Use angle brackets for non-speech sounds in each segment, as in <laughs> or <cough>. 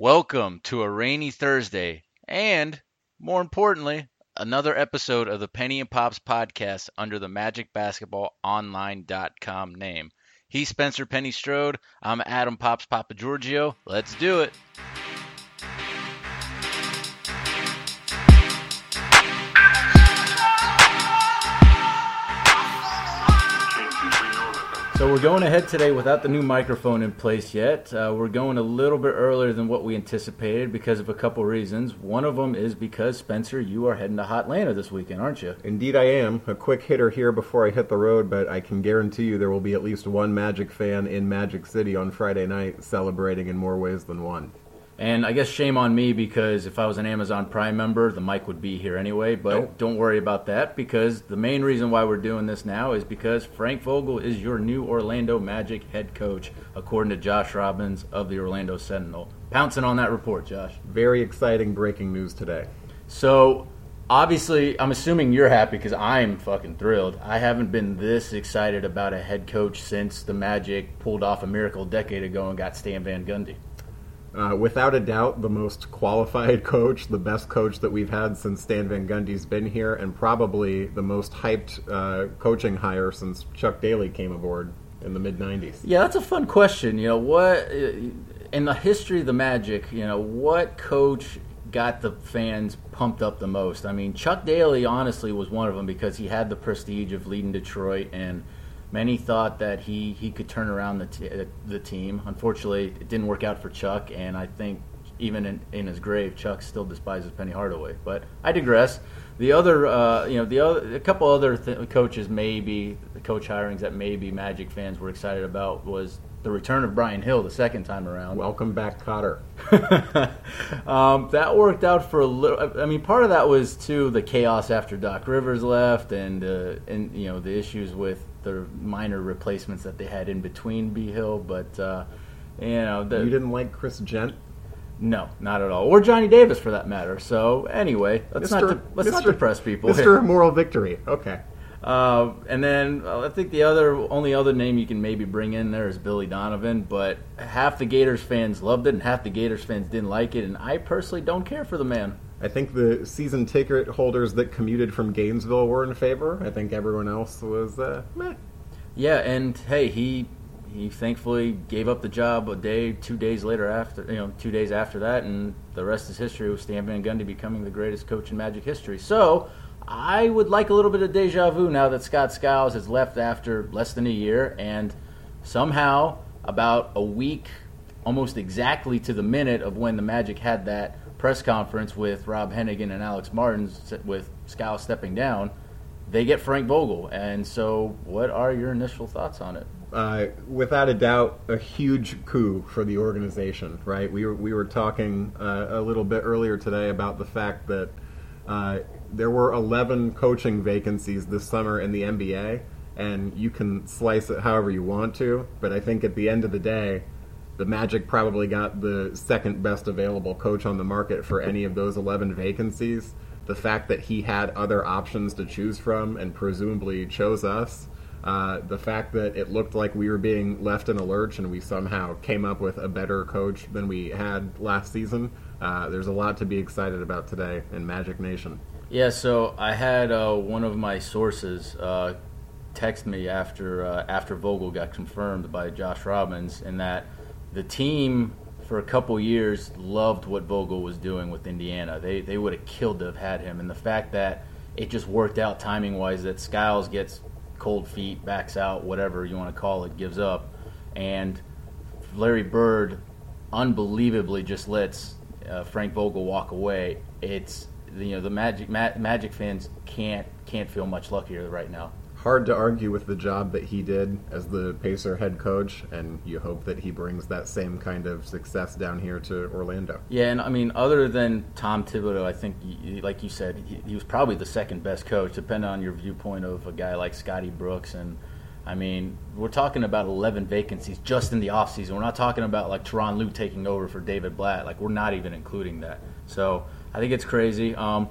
Welcome to a rainy Thursday, and more importantly, another episode of the Penny and Pops podcast under the MagicBasketballOnline.com name. He's Spencer Penny Strode. I'm Adam Pops Papa Giorgio. Let's do it. So we're going ahead today without the new microphone in place yet. Uh, we're going a little bit earlier than what we anticipated because of a couple reasons. One of them is because Spencer, you are heading to Hotlanta this weekend, aren't you? Indeed, I am. A quick hitter here before I hit the road, but I can guarantee you there will be at least one Magic fan in Magic City on Friday night celebrating in more ways than one. And I guess shame on me because if I was an Amazon Prime member, the mic would be here anyway. But Nope. don't worry about that because the main reason why we're doing this now is because Frank Vogel is your new Orlando Magic head coach, according to Josh Robbins of the Orlando Sentinel. Pouncing on that report, Josh. Very exciting breaking news today. So obviously, I'm assuming you're happy because I'm fucking thrilled. I haven't been this excited about a head coach since the Magic pulled off a miracle a decade ago and got Stan Van Gundy. Uh, without a doubt, the most qualified <laughs> coach, the best coach that we've had since Stan Van Gundy's been here, and probably the most hyped uh, coaching hire since Chuck Daly came aboard in the mid 90s. Yeah, that's a fun question. You know, what in the history of the Magic, you know, what coach got the fans pumped up the most? I mean, Chuck Daly honestly was one of them because he had the prestige of leading Detroit and many thought that he, he could turn around the, t- the team. Unfortunately, it didn't work out for Chuck, and I think even in, in his grave, Chuck still despises Penny Hardaway. But I digress. The other, uh, you know, the other, a couple other th- coaches, maybe the coach hirings that maybe Magic fans were excited about was the return of Brian Hill the second time around. Welcome back, Kotter. <laughs> um, that worked out for a little. I mean, part of that was too the chaos after Doc Rivers left, and uh, and you know the issues with the minor replacements that they had in between B Hill. But uh, you know, the, You didn't like Chris Jent? no, not at all, or Johnny Davis for that matter. So anyway, let's not de- let's not depress people. Mr. Moral Victory. Okay. Uh, and then uh, I think the other only other name you can maybe bring in there is Billy Donovan, but half the Gators fans loved it and half the Gators fans didn't like it, and I personally don't care for the man. I think the season ticket holders that commuted from Gainesville were in favor. I think everyone else was uh, meh. Yeah, and hey, he he thankfully gave up the job a day, two days later after you know two days after that, and the rest is history with Stan Van Gundy becoming the greatest coach in Magic history. So. I would like a little bit of deja vu now that Scott Skiles has left after less than a year, and somehow, about a week, almost exactly to the minute of when the Magic had that press conference with Rob Hennigan and Alex Martin, with Skiles stepping down, they get Frank Vogel. And so, what are your initial thoughts on it? uh, without a doubt, a huge coup for the organization. Right? We were we were talking uh, a little bit earlier today about the fact that uh, there were 11 coaching vacancies this summer in the NBA, and you can slice it however you want to. But I think at the end of the day, the Magic probably got the second best available coach on the market for any of those 11 vacancies. The fact that he had other options to choose from and presumably chose us. Uh, the fact that it looked like we were being left in a lurch and we somehow came up with a better coach than we had last season. Uh, there's a lot to be excited about today in Magic Nation. Yeah, so I had uh, one of my sources uh, text me after uh, after Vogel got confirmed by Josh Robbins, and that the team for a couple years loved what Vogel was doing with Indiana. They they would have killed to have had him, and the fact that it just worked out timing wise that Skiles gets cold feet, backs out, whatever you want to call it, gives up, and Larry Bird unbelievably just lets uh, Frank Vogel walk away. It's you know the Magic Ma- Magic fans can't can't feel much luckier right now. Hard to argue with the job that he did as the Pacer head coach, and you hope that he brings that same kind of success down here to Orlando. Yeah, and I mean, other than Tom Thibodeau, I think, like you said, he, he was probably the second best coach, depending on your viewpoint of a guy like Scotty Brooks. And I mean, we're talking about 11 vacancies just in the offseason. We're not talking about like Tyronn Lue taking over for David Blatt. Like, we're not even including that. So I think it's crazy. Um,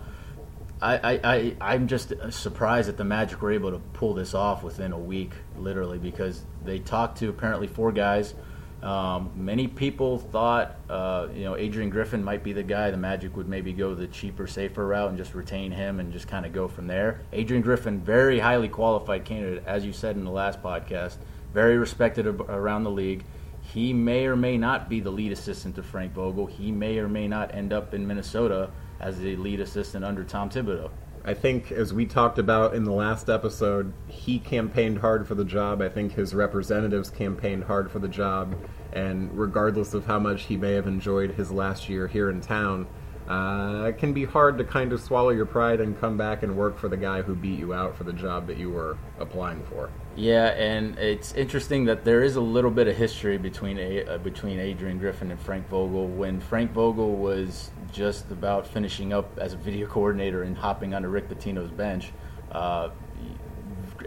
I, I, I, I'm just surprised that the Magic were able to pull this off within a week, literally, because they talked to apparently four guys, Um, many people thought, uh, you know, Adrian Griffin might be the guy. The Magic would maybe go the cheaper, safer route and just retain him and just kind of go from there. Adrian Griffin, very highly qualified candidate, as you said in the last podcast, very respected around the league. He may or may not be the lead assistant to Frank Vogel. He may or may not end up in Minnesota as the lead assistant under Tom Thibodeau. I think, as we talked about in the last episode, he campaigned hard for the job. I think his representatives campaigned hard for the job. And regardless of how much he may have enjoyed his last year here in town, uh, it can be hard to kind of swallow your pride and come back and work for the guy who beat you out for the job that you were applying for. Yeah, and it's interesting that there is a little bit of history between uh, between Adrian Griffin and Frank Vogel. When Frank Vogel was just about finishing up as a video coordinator and hopping onto Rick Pitino's bench, uh,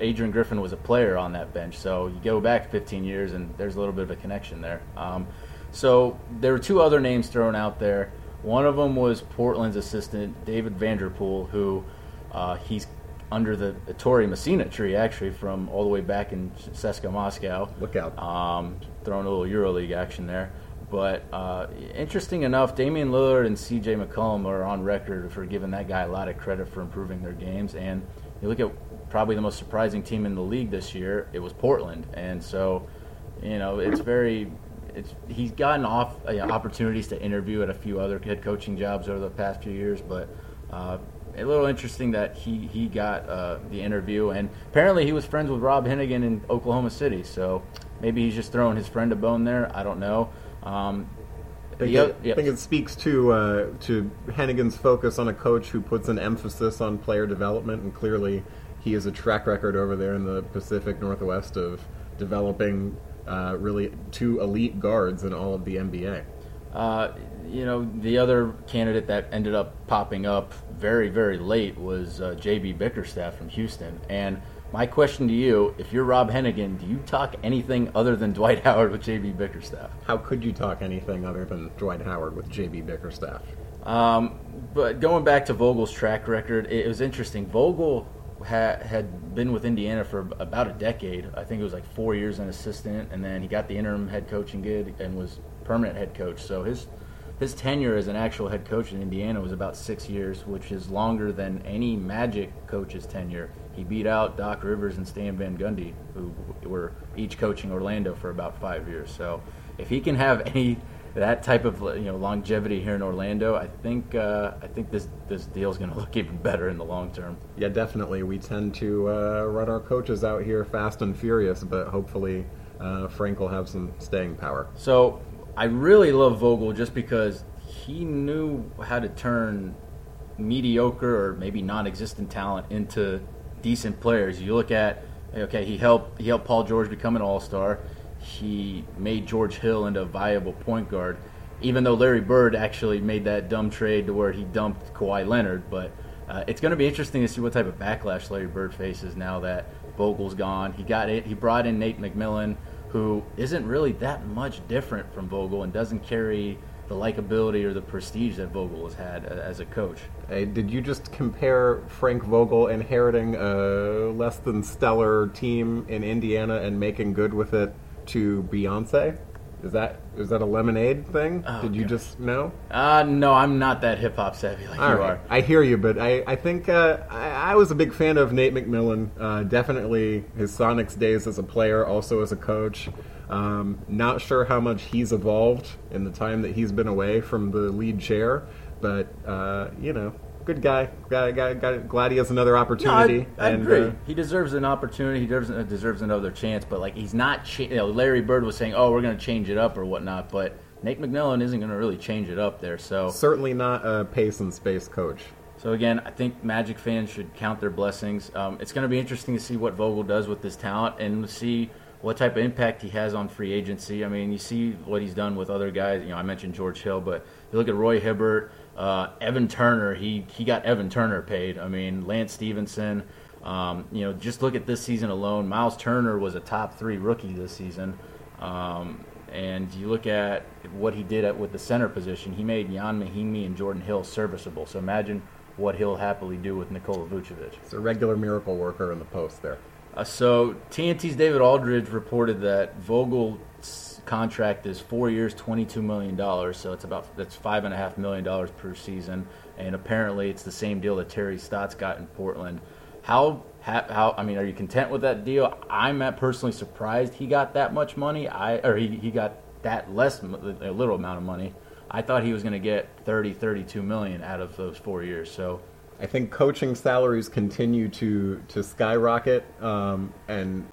Adrian Griffin was a player on that bench. So you go back 15 years, and there's a little bit of a connection there. Um, so there were two other names thrown out there. One of them was Portland's assistant David Vanterpool, who uh, he's under the, the Ettore Messina tree, actually, from all the way back in CSKA Moscow. Look out. Um, throwing a little EuroLeague action there. But uh, interesting enough, Damian Lillard and CJ McCollum are on record for giving that guy a lot of credit for improving their games. And you look at probably the most surprising team in the league this year, it was Portland. And so, you know, it's very. It's, he's gotten off uh, opportunities to interview at a few other head coaching jobs over the past few years, but uh, a little interesting that he he got uh, the interview, and apparently he was friends with Rob Hennigan in Oklahoma City. So maybe he's just throwing his friend a bone there. I don't know. Um, I think, it, I think it speaks to uh, to Hennigan's focus on a coach who puts an emphasis on player development, and clearly he has a track record over there in the Pacific Northwest of developing uh, really two elite guards in all of the NBA. Uh, you know, the other candidate that ended up popping up very, very late was uh, J.B. Bickerstaff from Houston, and my question to you: If you're Rob Hennigan, do you talk anything other than Dwight Howard with JB Bickerstaff? How could you talk anything other than Dwight Howard with JB Bickerstaff? Um, but going back to Vogel's track record, it was interesting. Vogel ha- had been with Indiana for about a decade. I think it was like four years an assistant, and then he got the interim head coaching gig and was permanent head coach. So his his tenure as an actual head coach in Indiana was about six years, which is longer than any Magic coach's tenure he beat out Doc Rivers and Stan Van Gundy, who were each coaching Orlando for about five years. So if he can have any that type of you know longevity here in Orlando, I think uh, I think this this deal is going <laughs> to look even better in the long term. Yeah, definitely. We tend to uh, run our coaches out here fast and furious, but hopefully uh, Frank will have some staying power. So I really love Vogel just because he knew how to turn mediocre or maybe non-existent talent into decent players. You look at okay, he helped he helped Paul George become an All Star. He made George Hill into a viable point guard, even though Larry Bird actually made that dumb trade to where he dumped Kawhi Leonard. But uh, it's going to be interesting to see what type of backlash Larry Bird faces now that Vogel's gone. He got it. He brought in Nate McMillan, who isn't really that much different from Vogel and doesn't carry the likability or the prestige that Vogel has had as a coach. Hey, did you just compare Frank Vogel inheriting a less than stellar team in Indiana and making good with it to Beyonce? Is that is that a lemonade thing? Oh, Did you gosh. just know? Uh, no, I'm not that hip hop savvy like All you right. are. I hear you, but I, I think uh, I, I, was a big fan of Nate McMillan. Uh, definitely his Sonics days as a player, also as a coach. Um, not sure how much he's evolved in the time that he's been away from the lead chair, but uh, you know, good guy. Guy, guy, guy. Glad he has another opportunity. No, I, I and, agree. Uh, he deserves an opportunity. He deserves, uh, deserves another chance. But like, he's not. Cha- you know, Larry Bird was saying, "Oh, we're going to change it up or whatnot," but Nate McMillan isn't going to really change it up there. So certainly not a pace and space coach. So again, I think Magic fans should count their blessings. Um, it's going to be interesting to see what Vogel does with this talent and see what type of impact he has on free agency. I mean, you see what he's done with other guys. You know, I mentioned George Hill, but you look at Roy Hibbert, uh, Evan Turner. He he got Evan Turner paid. I mean, Lance Stephenson. Um, you know, just look at this season alone. Miles Turner was a top three rookie this season. Um, and you look at what he did at, with the center position. He made Ian Mahinmi and Jordan Hill serviceable. So imagine what he'll happily do with Nikola Vucevic. It's a regular miracle worker in the post there. Uh, so TNT's David Aldridge reported that Vogel's contract is four years, twenty-two million dollars. So it's about that's five and a half million dollars per season. And apparently, it's the same deal that Terry Stotts got in Portland. How how I mean, are you content with that deal? I'm personally surprised he got that much money. I or he, he got that less a little amount of money. I thought he was going to get 30, 32 million out of those four years. So I think coaching salaries continue to to skyrocket, um, and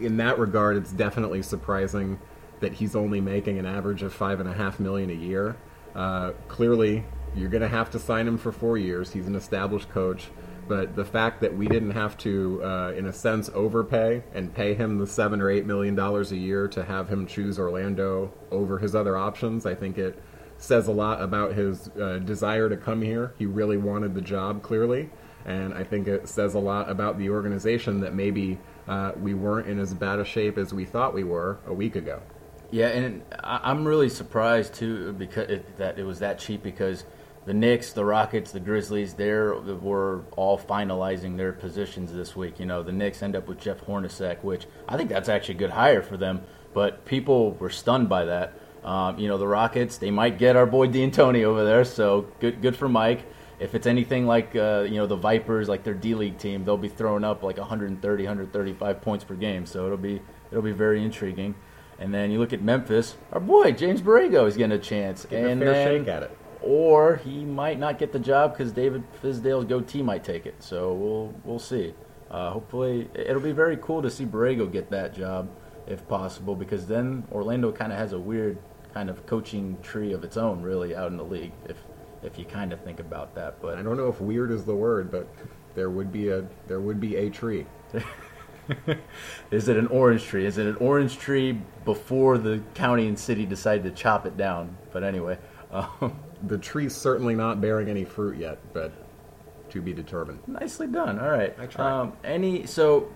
in that regard, it's definitely surprising that he's only making an average of five and a half million a year. Uh, clearly, you're going to have to sign him for four years. He's an established coach, but the fact that we didn't have to, uh, in a sense, overpay and pay him the seven or eight million dollars a year to have him choose Orlando over his other options, I think it says a lot about his uh, desire to come here. He really wanted the job, clearly, and I think it says a lot about the organization that maybe uh, we weren't in as bad a shape as we thought we were a week ago. Yeah, and I'm really surprised too because it, that it was that cheap because the Knicks, the Rockets, the Grizzlies, they were all finalizing their positions this week. You know, the Knicks end up with Jeff Hornacek, which I think that's actually a good hire for them. But people were stunned by that. Um, you know, the Rockets, they might get our boy D'Antoni over there, so good, good for Mike. If it's anything like uh, you know the Vipers, like their D League team, they'll be throwing up like 130, 135 points per game. So it'll be it'll be very intriguing. And then you look at Memphis, our boy James Borrego is getting a chance, and a fair then shake at it. or he might not get the job because David Fizdale's goatee might take it. So we'll we'll see. Uh, hopefully, it'll be very cool to see Borrego get that job if possible, because then Orlando kind of has a weird kind of coaching tree of its own, really, out in the league. If if you kind of think about that, but I don't know if weird is the word, but there would be a there would be a tree. <laughs> is it an orange tree? Is it an orange tree before the county and city decided to chop it down? But anyway, <laughs> um, The tree's certainly not bearing any fruit yet, but to be determined. nicely done. All right. I tried. Um, any so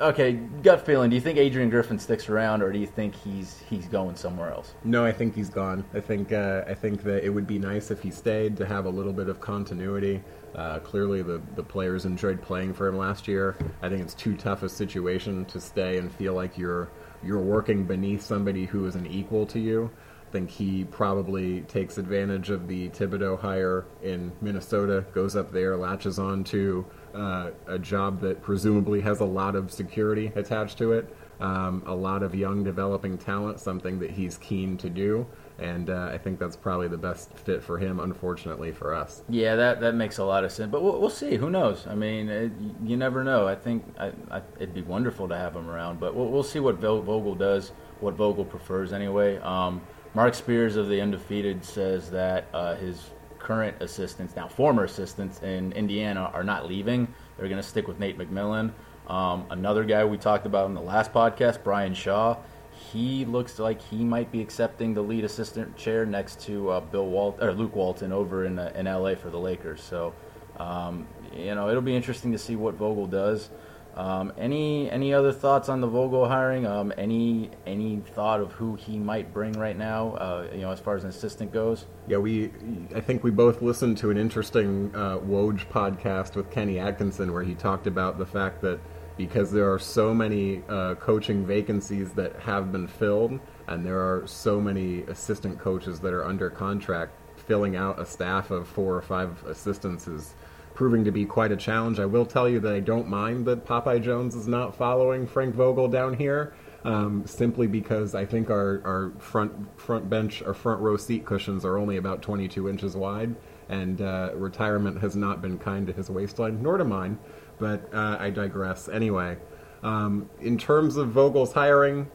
okay, gut feeling. Do you think Adrian Griffin sticks around, or do you think he's he's going somewhere else? No, I think he's gone. I think uh, I think that it would be nice if he stayed to have a little bit of continuity. Uh, clearly, the the players enjoyed playing for him last year. I think it's too tough a situation to stay and feel like you're you're working beneath somebody who is an equal to you. I think he probably takes advantage of the Thibodeau hire in Minnesota, goes up there, latches on to uh, a job that presumably has a lot of security attached to it, um, a lot of young developing talent, something that he's keen to do. And uh, I think that's probably the best fit for him, unfortunately for us. Yeah, that that makes a lot of sense. But we'll, we'll see. Who knows? I mean, it, you never know. I think I, I, it'd be wonderful to have him around. But we'll, we'll see what Vogel does, what Vogel prefers anyway. Um, Mark Spears of the Undefeated says that uh, his current assistants, now former assistants in Indiana, are not leaving. They're going to stick with Nate McMillan. Um, another guy we talked about in the last podcast, Brian Shaw, he looks like he might be accepting the lead assistant chair next to uh, Bill Walt or Luke Walton over in uh, in LA for the Lakers. So, um, you know, it'll be interesting to see what Vogel does. Um, any any other thoughts on the Vogel hiring? Um, any any thought of who he might bring right now? Uh, you know, as far as an assistant goes. Yeah, we. I think we both listened to an interesting uh, Woj podcast with Kenny Atkinson, where he talked about the fact that because there are so many uh, coaching vacancies that have been filled, and there are so many assistant coaches that are under contract, filling out a staff of four or five assistants is proving to be quite a challenge. I will tell you that I don't mind that Popeye Jones is not following Frank Vogel down here. Um, simply because I think our, our front front bench our front row seat cushions are only about 22 inches wide, and uh, retirement has not been kind to his waistline, nor to mine. But uh, I digress. Anyway, um, in terms of Vogel's hiring,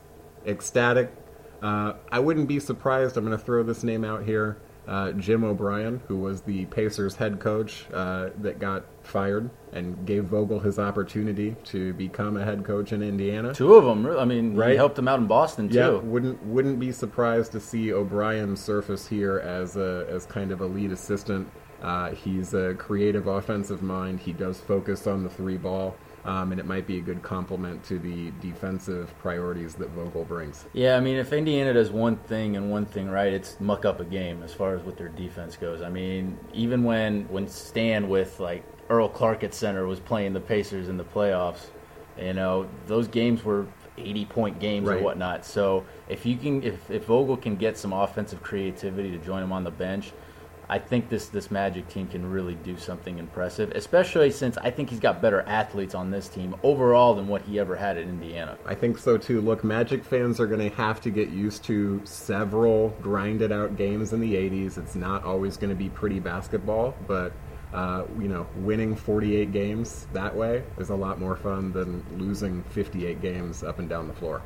ecstatic. Uh, I wouldn't be surprised. I'm going to throw this name out here. Uh, Jim O'Brien, who was the Pacers head coach uh, that got fired and gave Vogel his opportunity to become a head coach in Indiana. Two of them. I mean, Right. he helped him out in Boston too. Yeah, wouldn't wouldn't be surprised to see O'Brien surface here as a as kind of a lead assistant. Uh, he's a creative offensive mind. He does focus on the three ball, um, and it might be a good complement to the defensive priorities that Vogel brings. Yeah, I mean, if Indiana does one thing and one thing right, it's muck up a game as far as what their defense goes. I mean, even when when Stan with like Earl Clark at center was playing the Pacers in the playoffs, you know, those games were 80 point games Right. or whatnot. So if you can, if, if Vogel can get some offensive creativity to join him on the bench, I think this this Magic team can really do something impressive. Especially since I think he's got better athletes on this team overall than what he ever had at Indiana. I think so too. Look, Magic fans are going to have to get used to several grinded out games in the 80s. It's not always going to be pretty basketball, but uh, you know, winning 48 games that way is a lot more fun than losing 58 games up and down the floor.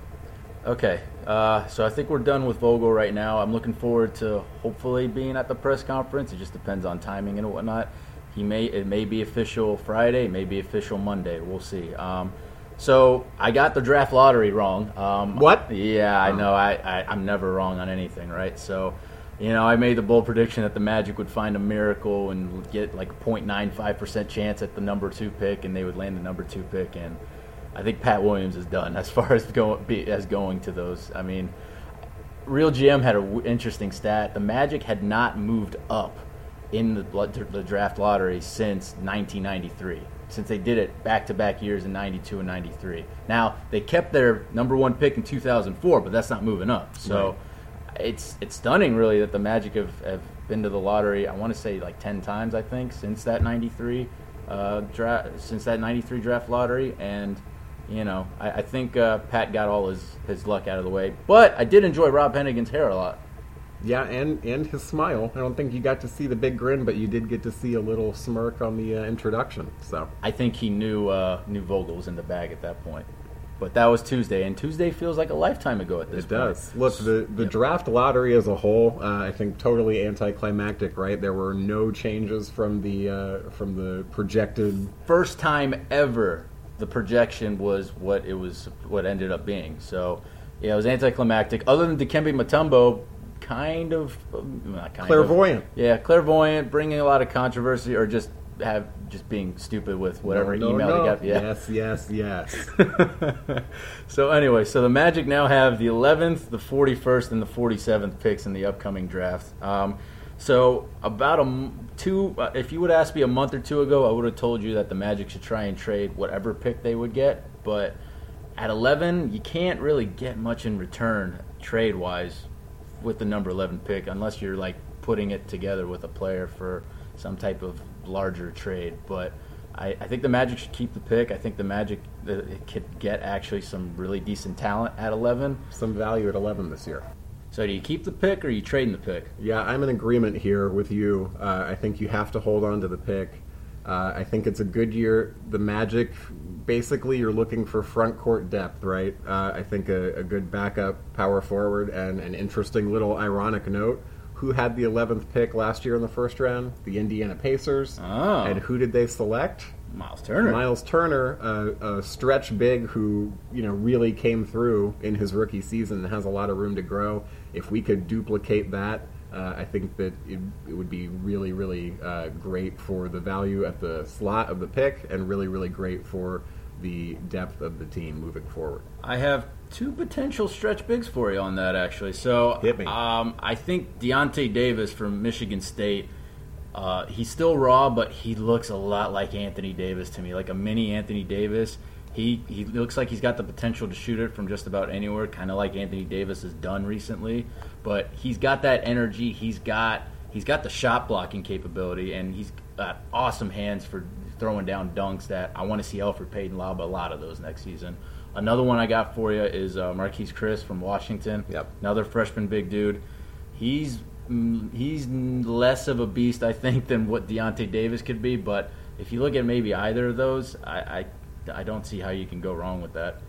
Okay, uh, so I think we're done with Vogel right now. I'm looking forward to hopefully being at the press conference. It just depends on timing and whatnot. He may it may be official Friday, it may be official Monday. We'll see. Um, so I got the draft lottery wrong. Um, What? Yeah, I know. I, I I'm never wrong on anything, right? So. You know, I made the bold prediction that the Magic would find a miracle and get like a 0.95% chance at the number two pick, and they would land the number two pick. And I think Pat Williams is done as far <laughs> as going as going to those. I mean, Real GM had an interesting stat. The Magic had not moved up in the, the draft lottery since 1993, since they did it back to back years in 92 and 93. Now, they kept their number one pick in 2004, but that's not moving up. So it's it's stunning, really, that the Magic have, have been to the lottery, I want to say like 10 times, I think, since that 93 uh, draft, since that 93 draft lottery. And you know, I, I think uh, Pat got all his, his luck out of the way. But I did enjoy Rob Hennigan's hair a lot. Yeah, and and his smile. I don't think you got to see the big grin, but you did get to see a little smirk on the uh, introduction. So I think he knew uh, knew Vogel was in the bag at that point. But that was Tuesday, and Tuesday feels like a lifetime ago at this It point. does. Look, the, the Yep. draft lottery as a whole, uh, I think totally anticlimactic. Right, there were no changes from the uh, from the projected. First time ever, the projection was what it was, what ended up being. So, yeah, it was anticlimactic. Other than Dikembe Mutombo, kind of not kind Clairvoyant. Of, yeah, clairvoyant, bringing a lot of controversy, or just have just being stupid with whatever No, no, email no. they got. Yeah. Yes, yes, yes. <laughs> so anyway, so the Magic now have the 11th, the 41st, and the 47th picks in the upcoming draft. Um, so about a two, uh, if you would ask me a month or two ago, I would have told you that the Magic should try and trade whatever pick they would get. But at 11, you can't really get much in return trade wise with the number 11 pick unless you're like putting it together with a player for some type of larger trade. But I, I think the Magic should keep the pick. I think the Magic uh, could get actually some really decent talent at 11. Some value at 11 this year. So do you keep the pick or are you trading the pick? Yeah, I'm in agreement here with you. Uh, I think you have to hold on to the pick. Uh, I think it's a good year. The Magic, basically, you're looking for front court depth, right? Uh, I think a, a good backup power forward and an interesting little ironic note. Who had the 11th pick last year in the first round? The Indiana Pacers. Oh. And who did they select? Miles Turner. Miles Turner, a, a stretch big who you know really came through in his rookie season and has a lot of room to grow. If we could duplicate that, uh, I think that it, it would be really, really uh, great for the value at the slot of the pick, and really, really great for the depth of the team moving forward. I have two potential stretch bigs for you on that, actually. So, Hit me. Um, I think Deyonta Davis from Michigan State. Uh, he's still raw, but he looks a lot like Anthony Davis to me, like a mini Anthony Davis. He he looks like he's got the potential to shoot it from just about anywhere, kind of like Anthony Davis has done recently. But he's got that energy. He's got he's got the shot blocking capability, and he's got awesome hands for throwing down dunks. That I want to see Elfrid Payton lob a lot of those next season. Another one I got for you is uh, Marquese Chriss from Washington. Yep. Another freshman big dude. He's he's less of a beast, I think, than what Deyonta Davis could be. But if you look at maybe either of those, I I, I don't see how you can go wrong with that.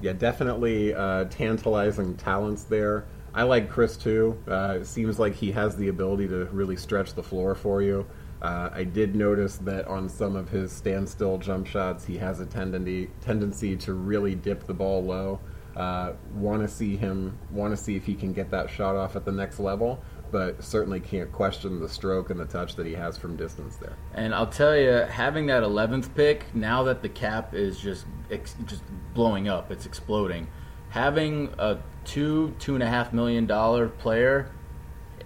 Yeah, definitely uh, tantalizing talents there. I like Chriss too. Uh, it seems like he has the ability to really stretch the floor for you. Uh, I did notice that on some of his standstill jump shots, he has a tendency tendency to really dip the ball low. Uh, want to see him, want to see if he can get that shot off at the next level, but certainly can't question the stroke and the touch that he has from distance there. And I'll tell you, having that 11th pick, now that the cap is just ex- just blowing up, it's exploding. Having a two two and a half million dollar player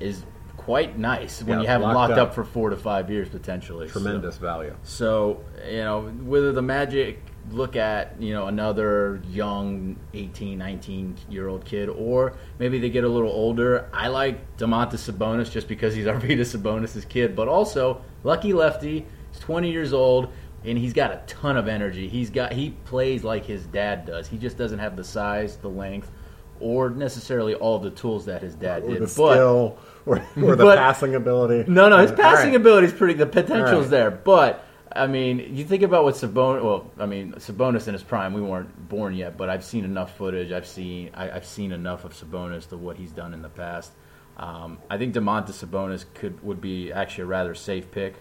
is quite nice when Yeah, you have him locked locked up. up. for four to five years potentially. So- Tremendous value. So, you know, whether the Magic look at you know another young 18 19 year old kid or maybe they get a little older i like Domantas Sabonis just because he's <laughs> Arvydas Sabonis' kid but also lucky lefty he's 20 years old and he's got a ton of energy he's got he plays like his dad does he just doesn't have the size the length or necessarily all the tools that his dad or did the but skill, or, or the <laughs> but- passing ability. no, no, his passing right. ability is pretty. The potential's All right. there, but I mean, you think about what Sabonis. Well, I mean, Sabonis in his prime, we weren't born yet, but I've seen enough footage. I've seen I, I've seen enough of Sabonis to what he's done in the past. Um, I think Domantas Sabonis could would be actually a rather safe pick.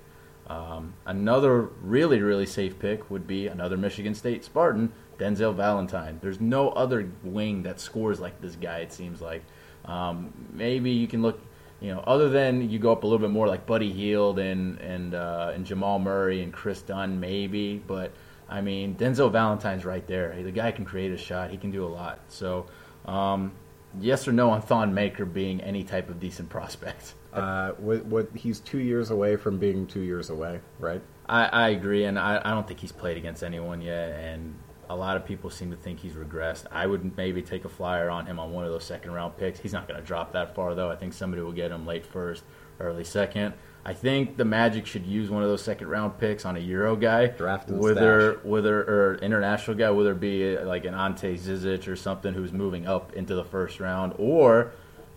Um, another really really safe pick would be another Michigan State Spartan, Denzel Valentine. There's no other wing that scores like this guy. It seems like um, maybe you can look you know, other than you go up a little bit more like Buddy Hield and and uh, and Jamal Murray and Kris Dunn, maybe. But I mean, Denzel Valentine's right there. The guy can create a shot. He can do a lot. So, um, yes or no on Thon Maker being any type of decent prospect? <laughs> Uh, what, what he's two years away from being two years away, right? I, I agree, and I, I don't think he's played against anyone yet. And a lot of people seem to think he's regressed. I would maybe take a flyer on him on one of those second round picks. He's not going to drop that far, though. I think somebody will get him late first, early second. I think the Magic should use one of those second round picks on a Euro guy, Draft whether stash. whether or international guy, whether it be like an Ante Zizic or something who's moving up into the first round, or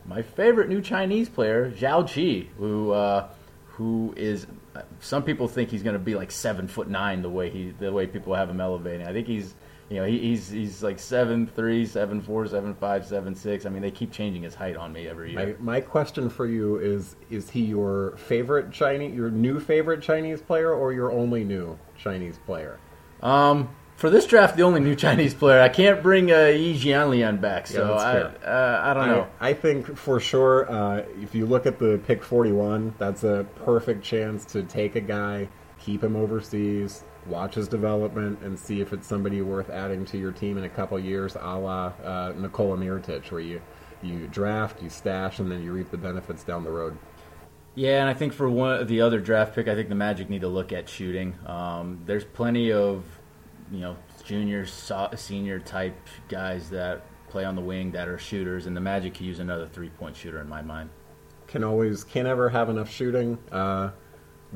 my favorite new Chinese player, Zhou Qi, who uh, who is some people think he's going to be like seven foot nine the way he the way people have him elevating. I think he's you know he, he's he's like seven three, seven four, seven five, seven six. I mean they keep changing his height on me every year. my question for you is: Is he your favorite Chinese, your new favorite Chinese player, or your only new Chinese player? Um, for this draft, the only new <laughs> Chinese player I can't bring uh, Yi Jianlian back, so that's I uh, I don't know. I, I think for sure, uh, if you look at the pick 41, that's a perfect chance to take a guy, keep him overseas, watch his development, and see if it's somebody worth adding to your team in a couple years, a la uh, Nikola Mirotic, where you, you draft, you stash, and then you reap the benefits down the road. Yeah, and I think for one the other draft pick, I think the Magic need to look at shooting. Um, there's plenty of you know junior, so, senior type guys that play on the wing that are shooters, and the Magic could use another three point shooter in my mind. Can always, can ever have enough shooting. Uh,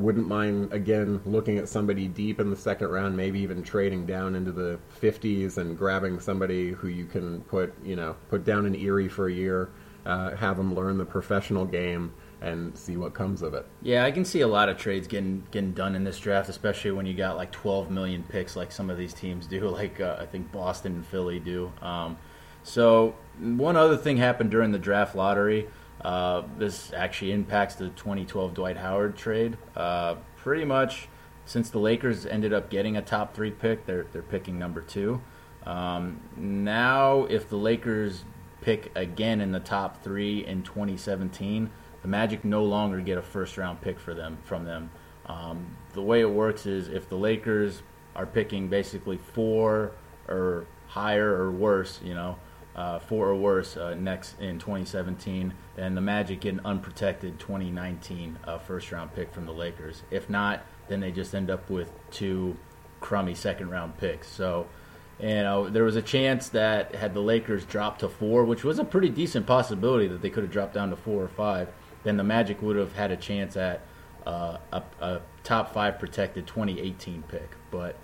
wouldn't mind again looking at somebody deep in the second round, maybe even trading down into the 50s and grabbing somebody who you can put, you know, put down in Erie for a year, uh, have them learn the professional game, and see what comes of it. Yeah, I can see a lot of trades getting getting done in this draft, especially when you got like 12 million picks, like some of these teams do, <laughs> like uh, I think Boston and Philly do. Um, so one other thing happened during the draft lottery. Uh, this actually impacts the 2012 Dwight Howard trade. Uh, pretty much, since the Lakers ended up getting a top three pick, they're they're picking number two. Um, now, if the Lakers pick again in the top three in 2017, the Magic no longer get a first round pick for them from them. Um, the way it works is if the Lakers are picking basically four or higher or worse, you know, uh, four or worse uh, next in 2017, and the Magic get an unprotected 2019 uh, first round pick from the Lakers. If not, then they just end up with two crummy second round picks. So, you know, there was a chance that had the Lakers dropped to four, which was a pretty decent possibility that they could have dropped down to four or five, then the Magic would have had a chance at uh, a, a top five protected 2018 pick. But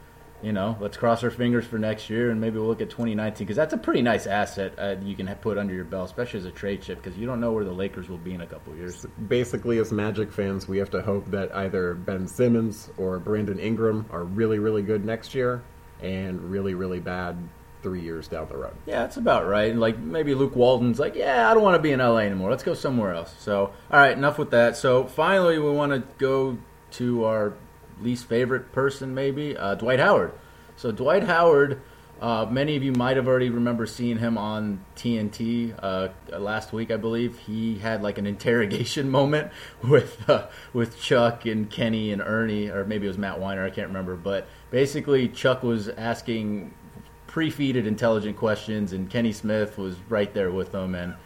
you know, let's cross our fingers for next year, and maybe we'll look at 2019 because that's a pretty nice asset uh, you can put under your belt, especially as a trade chip, because you don't know where the Lakers will be in a couple years. Basically, as Magic fans, we have to hope that either Ben Simmons or Brandon Ingram are really, really good next year and really, really bad three years down the road. Yeah, that's about right. Like maybe Luke Walton's like, yeah, I don't want to be in LA anymore. Let's go somewhere else. So, all right, enough with that. So finally, we want to go to our least favorite person, maybe uh, Dwight Howard. So Dwight Howard. Uh, many of you might have already remember seeing him on TNT uh, last week, I believe. He had like an <laughs> interrogation moment with uh, with Chuck and Kenny and Ernie, or maybe it was Matt Winer. I can't remember, but basically Chuck was asking pre-feeded intelligent questions, and Kenny Smith was right there with them. And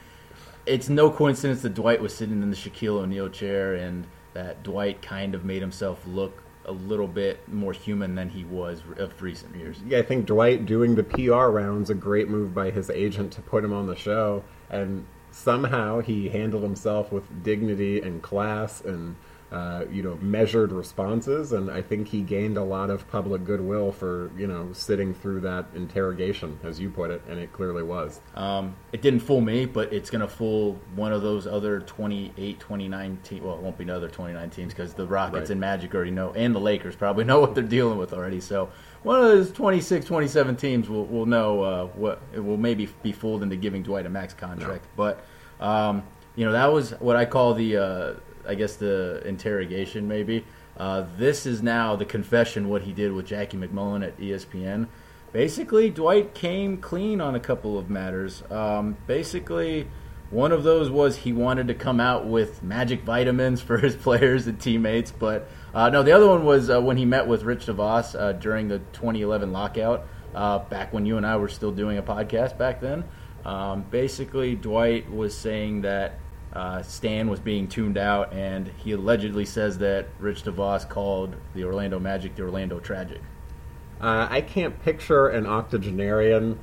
it's no coincidence that Dwight was sitting in the Shaquille O'Neal chair, and that Dwight kind of made himself look a little bit more human than he was of recent years. Yeah, I think Dwight doing the PR rounds a great move by his agent to put him on the show, and somehow he handled himself with dignity and class and uh, you know, measured responses, and I think he gained a lot of public goodwill for you know sitting through that interrogation, as you put it, and it clearly was. Um, it didn't fool me, but it's going to fool one of those other 28, 29 teams. Well, it won't be another 29 teams because the Rockets right. and Magic already know, and the Lakers probably <laughs> know what they're dealing with already. So one of those 26, 27 teams will, will know uh, what it will maybe be fooled into giving Dwight a max contract. No. But um, you know that was what I call the uh, I guess the interrogation maybe. Uh, this is now the confession what he did with Jackie MacMullan at ESPN. Basically, Dwight came clean on a couple of matters. Um, basically, one of those was he wanted to come out with magic vitamins <laughs> for his players and teammates, but uh, no, the other one was uh, when he met with Rich DeVos uh, during the 2011 lockout, uh, back when you and I were still doing a podcast back then. Um, basically, Dwight was saying that uh, Stan was being tuned out, and he allegedly says that Rich DeVos called the Orlando Magic the Orlando Tragic. Uh, I can't picture an octogenarian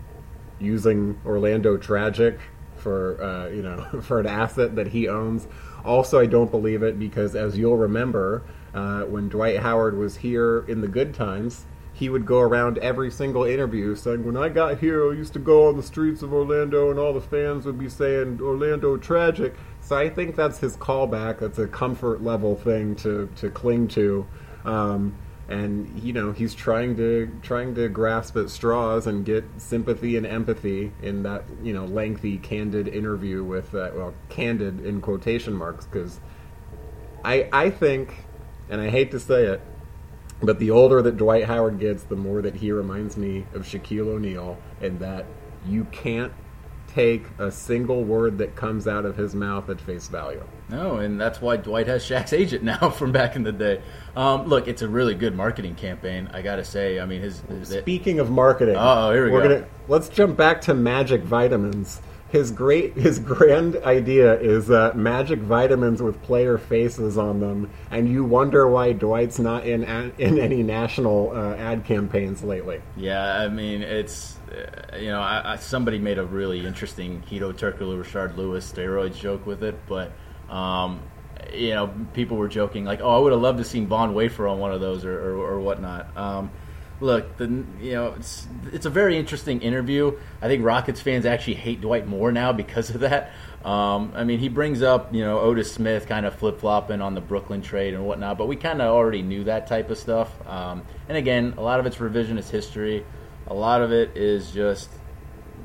using Orlando Tragic for uh, you know <laughs> for an asset that he owns. Also, I don't believe it because, as you'll remember, uh, when Dwight Howard was here in the good times, he would go around every single interview saying, When I got here, I used to go on the streets of Orlando, and all the fans would be saying, Orlando tragic. So I think that's his callback. That's a comfort level thing to, to cling to. Um, and you know he's trying to trying to grasp at straws and get sympathy and empathy in that you know lengthy candid interview with uh, well candid in quotation marks because I I think and I hate to say it but the older that Dwight Howard gets the more that he reminds me of Shaquille O'Neal and that you can't take a single word that comes out of his mouth at face value. No, and that's why Dwight has Shaq's agent now <laughs> from back in the day. Um, look, it's a really good marketing campaign. I gotta say. I mean, his. his Speaking of marketing, oh, here we we're go. Gonna, let's jump back to Magic Vitamins his great <laughs> his grand idea is uh, magic vitamins with player faces on them, and you wonder why Dwight's not in in any national uh, ad campaigns lately. Yeah, I mean it's you know I, I, somebody made a really interesting Hedo Turkoglu Rashard Lewis steroids joke with it, but. Um, you know, people were joking like, "Oh, I would have loved to seen Von Wafer on one of those or, or, or whatnot." Um, look, the you know it's it's a very interesting interview. I think Rockets fans actually hate Dwight more now because of that. Um, I mean, he brings up you know Otis Smith kind of flip flopping on the Brooklyn trade and whatnot, but we kind of already knew that type of stuff. Um, and again, a lot of it's revisionist history. A lot of it is just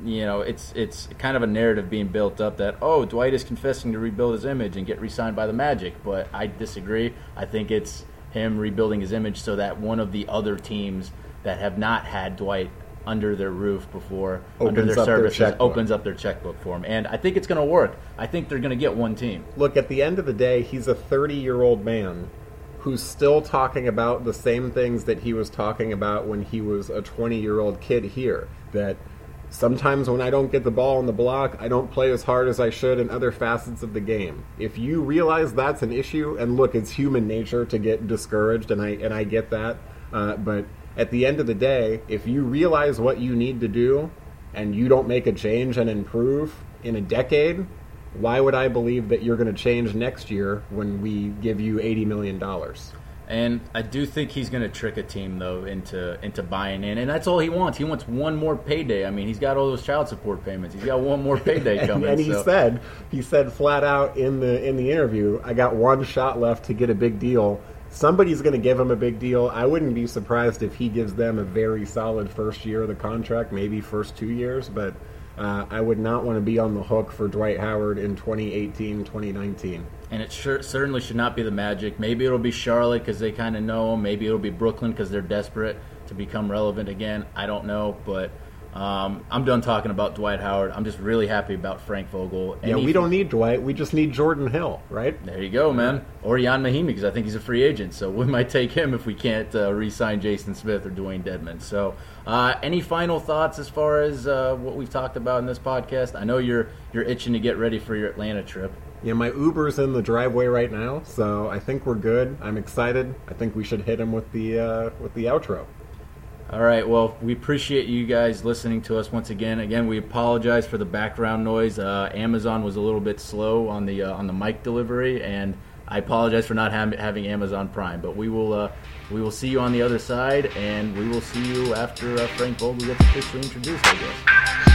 you know it's it's kind of a narrative being built up that oh Dwight is confessing to rebuild his image and get re-signed by the Magic, but I disagree. I think it's him rebuilding his image so that one of the other teams that have not had Dwight under their roof before, opens under their services, their opens up their checkbook for him. And I think it's going to work. I think they're going to get one team. Look, at the end of the day, he's a 30 year old man who's still talking about the same things that he was talking about when he was a 20 year old kid here. That sometimes when I don't get the ball on the block, I don't play as hard as I should in other facets of the game. If you realize that's an issue, and look, it's human nature to get discouraged, and I and I get that, uh, but at the end of the day, if you realize what you need to do and you don't make a change and improve in a decade, why would I believe that you're going to change next year when we give you $80 million? And I do think he's going to trick a team though into into buying in, and that's all he wants. He wants one more payday. I mean, he's got all those child support payments. He's got one more payday <laughs> coming. and, and he so. said he said flat out in the in the interview, "I got one shot left to get a big deal, somebody's going to give him a big deal. I wouldn't be surprised if he gives them a very solid first year of the contract, maybe first two years, but uh, I would not want to be on the hook for Dwight Howard in 2018, 2019. And it sure, certainly should not be the Magic. Maybe it'll be Charlotte because they kind of know him. Maybe it'll be Brooklyn because they're desperate to become relevant again. I don't know, but um, I'm done talking about Dwight Howard. I'm just really happy about Frank Vogel. yeah, we don't need Dwight. We just need Jordan Hill, right? There you go, man. Or Ian Mahinmi because I think he's a free agent. So we <laughs> might take him if we can't uh, re-sign Jason Smith or Dewayne Dedmon. So, uh, any final thoughts as far as uh, what we've talked about in this podcast? I know you're you're itching to get ready for your Atlanta trip. Yeah, my Uber's in the driveway right now, so I think we're good. I'm excited. I think we should hit him with the uh, with the outro. All right. Well, we appreciate you guys listening to us once again. Again, we apologize for the background noise. Uh, Amazon was a little bit slow on the uh, on the mic delivery, and I apologize for not ha- having Amazon Prime. But we will uh, we will see you on the other side, and we will see you after uh, Frank Vogel gets officially introduced. I guess.